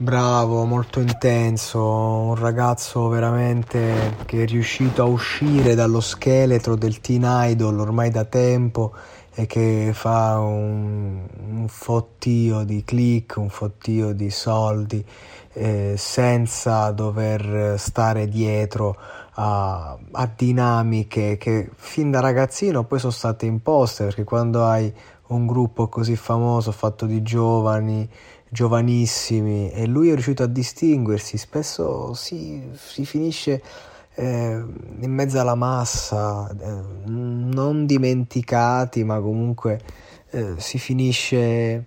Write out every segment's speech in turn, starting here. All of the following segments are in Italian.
Bravo, molto intenso, un ragazzo veramente che è riuscito a uscire dallo scheletro del teen idol ormai da tempo e che fa un, un fottio di click, un fottio di soldi eh, senza dover stare dietro a, a dinamiche che fin da ragazzino poi sono state imposte perché quando hai un gruppo così famoso fatto di giovani giovanissimi e lui è riuscito a distinguersi, spesso si, si finisce eh, in mezzo alla massa, eh, non dimenticati, ma comunque eh, si finisce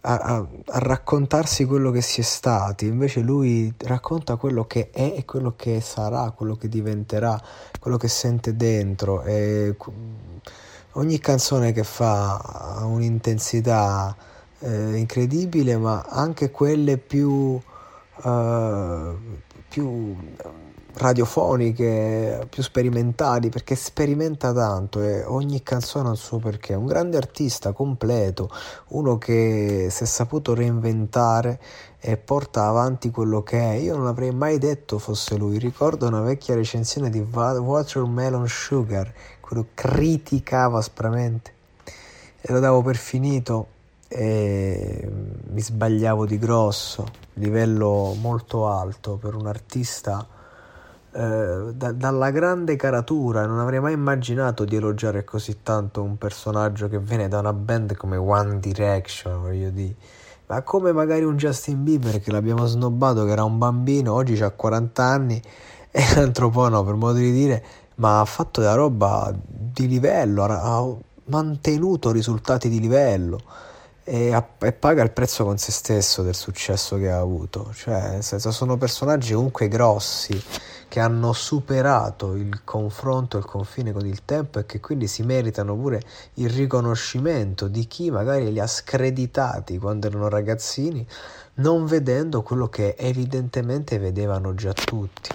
a, a, a, raccontarsi quello che si è stati, invece lui racconta quello che è e quello che sarà, quello che diventerà, quello che sente dentro. E ogni canzone che fa ha un'intensità eh, incredibile, ma anche quelle più, eh, più radiofoniche, più sperimentali, perché sperimenta tanto e ogni canzone ha il suo perché. Un grande artista completo, uno che si è saputo reinventare e porta avanti quello che è. Io non avrei mai detto fosse lui. Ricordo una vecchia recensione di Watermelon Sugar, quello criticava aspramente e lo davo per finito e mi sbagliavo di grosso, livello molto alto per un artista eh, da, dalla grande caratura, non avrei mai immaginato di elogiare così tanto un personaggio che viene da una band come One Direction, voglio dire. Ma come magari un Justin Bieber che l'abbiamo snobbato che era un bambino, oggi ha 40 anni e un altro po' no, per modo di dire, ma ha fatto della roba di livello, ha mantenuto risultati di livello e, a, e, paga il prezzo con se stesso del successo che ha avuto. Cioè, nel senso, sono personaggi comunque grossi che hanno superato il confronto, il confine con il tempo e che quindi si meritano pure il riconoscimento di chi magari li ha screditati quando erano ragazzini, non vedendo quello che evidentemente vedevano già tutti.